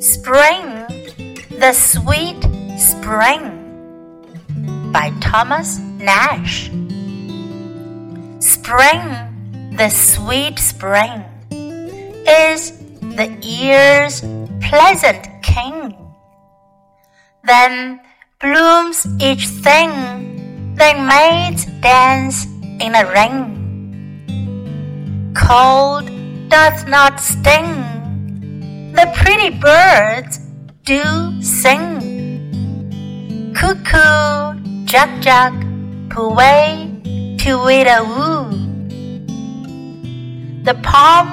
Spring, the Sweet Spring by Thomas Nash. Spring, the sweet spring, is the year's pleasant king. Then blooms each thing, then maids dance in a ring. Cold doth not sting, the pretty birds do sing. Cuckoo, Jack Juck, Puway, Tweedle woo. The palm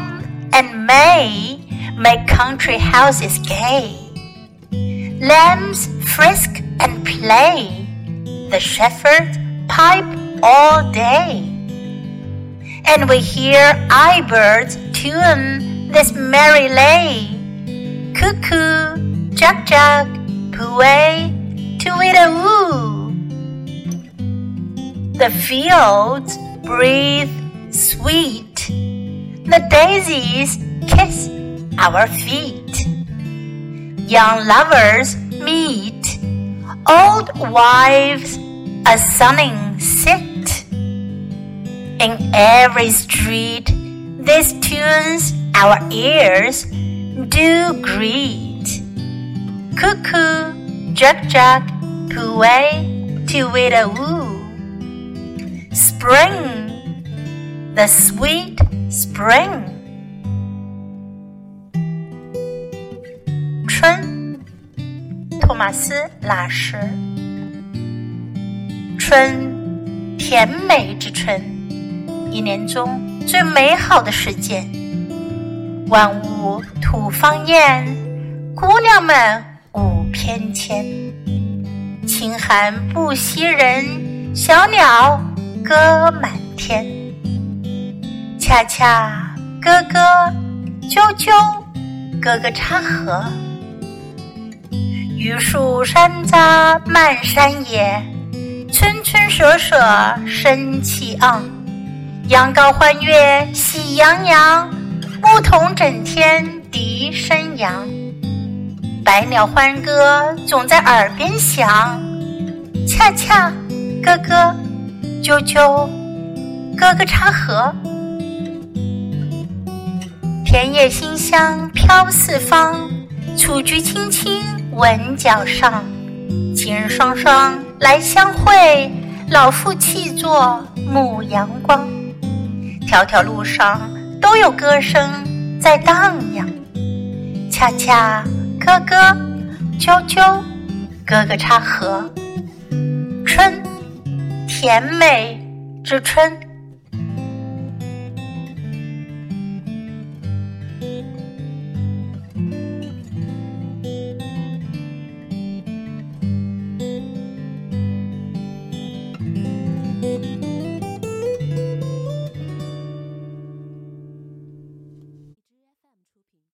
and may make country houses gay. Lambs frisk and play, the shepherds pipe all day. And we hear birds tune this merry lay. Cuckoo, Juck Juck, Puway, Tweedle woo. The fields breathe sweet, the daisies kiss our feet. Young lovers meet, old wives a sunning sit. In every street, these tunes our ears do greet. Cuckoo, Juck Juck, Puway, Tweedle woo. Spring, the sweet spring. 春，托马斯·拉什。春，甜美之春，一年中最美好的时节。 万物吐芳艳，姑娘们舞翩跹。清寒不惜人，小鸟歌满天。恰恰咯咯，啾啾，咯咯插河。榆树山楂漫山野，村村舍舍生气昂。羊羔欢悦喜洋洋，牧童整天笛声扬。百鸟欢歌总在耳边响，恰恰咯咯，啾啾，咯咯插河。田野馨香飘四方，雏菊青青。闻脚上，情人双双来相会，老夫弃作牧阳光。条条路上都有歌声在荡漾，恰恰咯咯，啾啾，哥哥插河。春，甜美之春。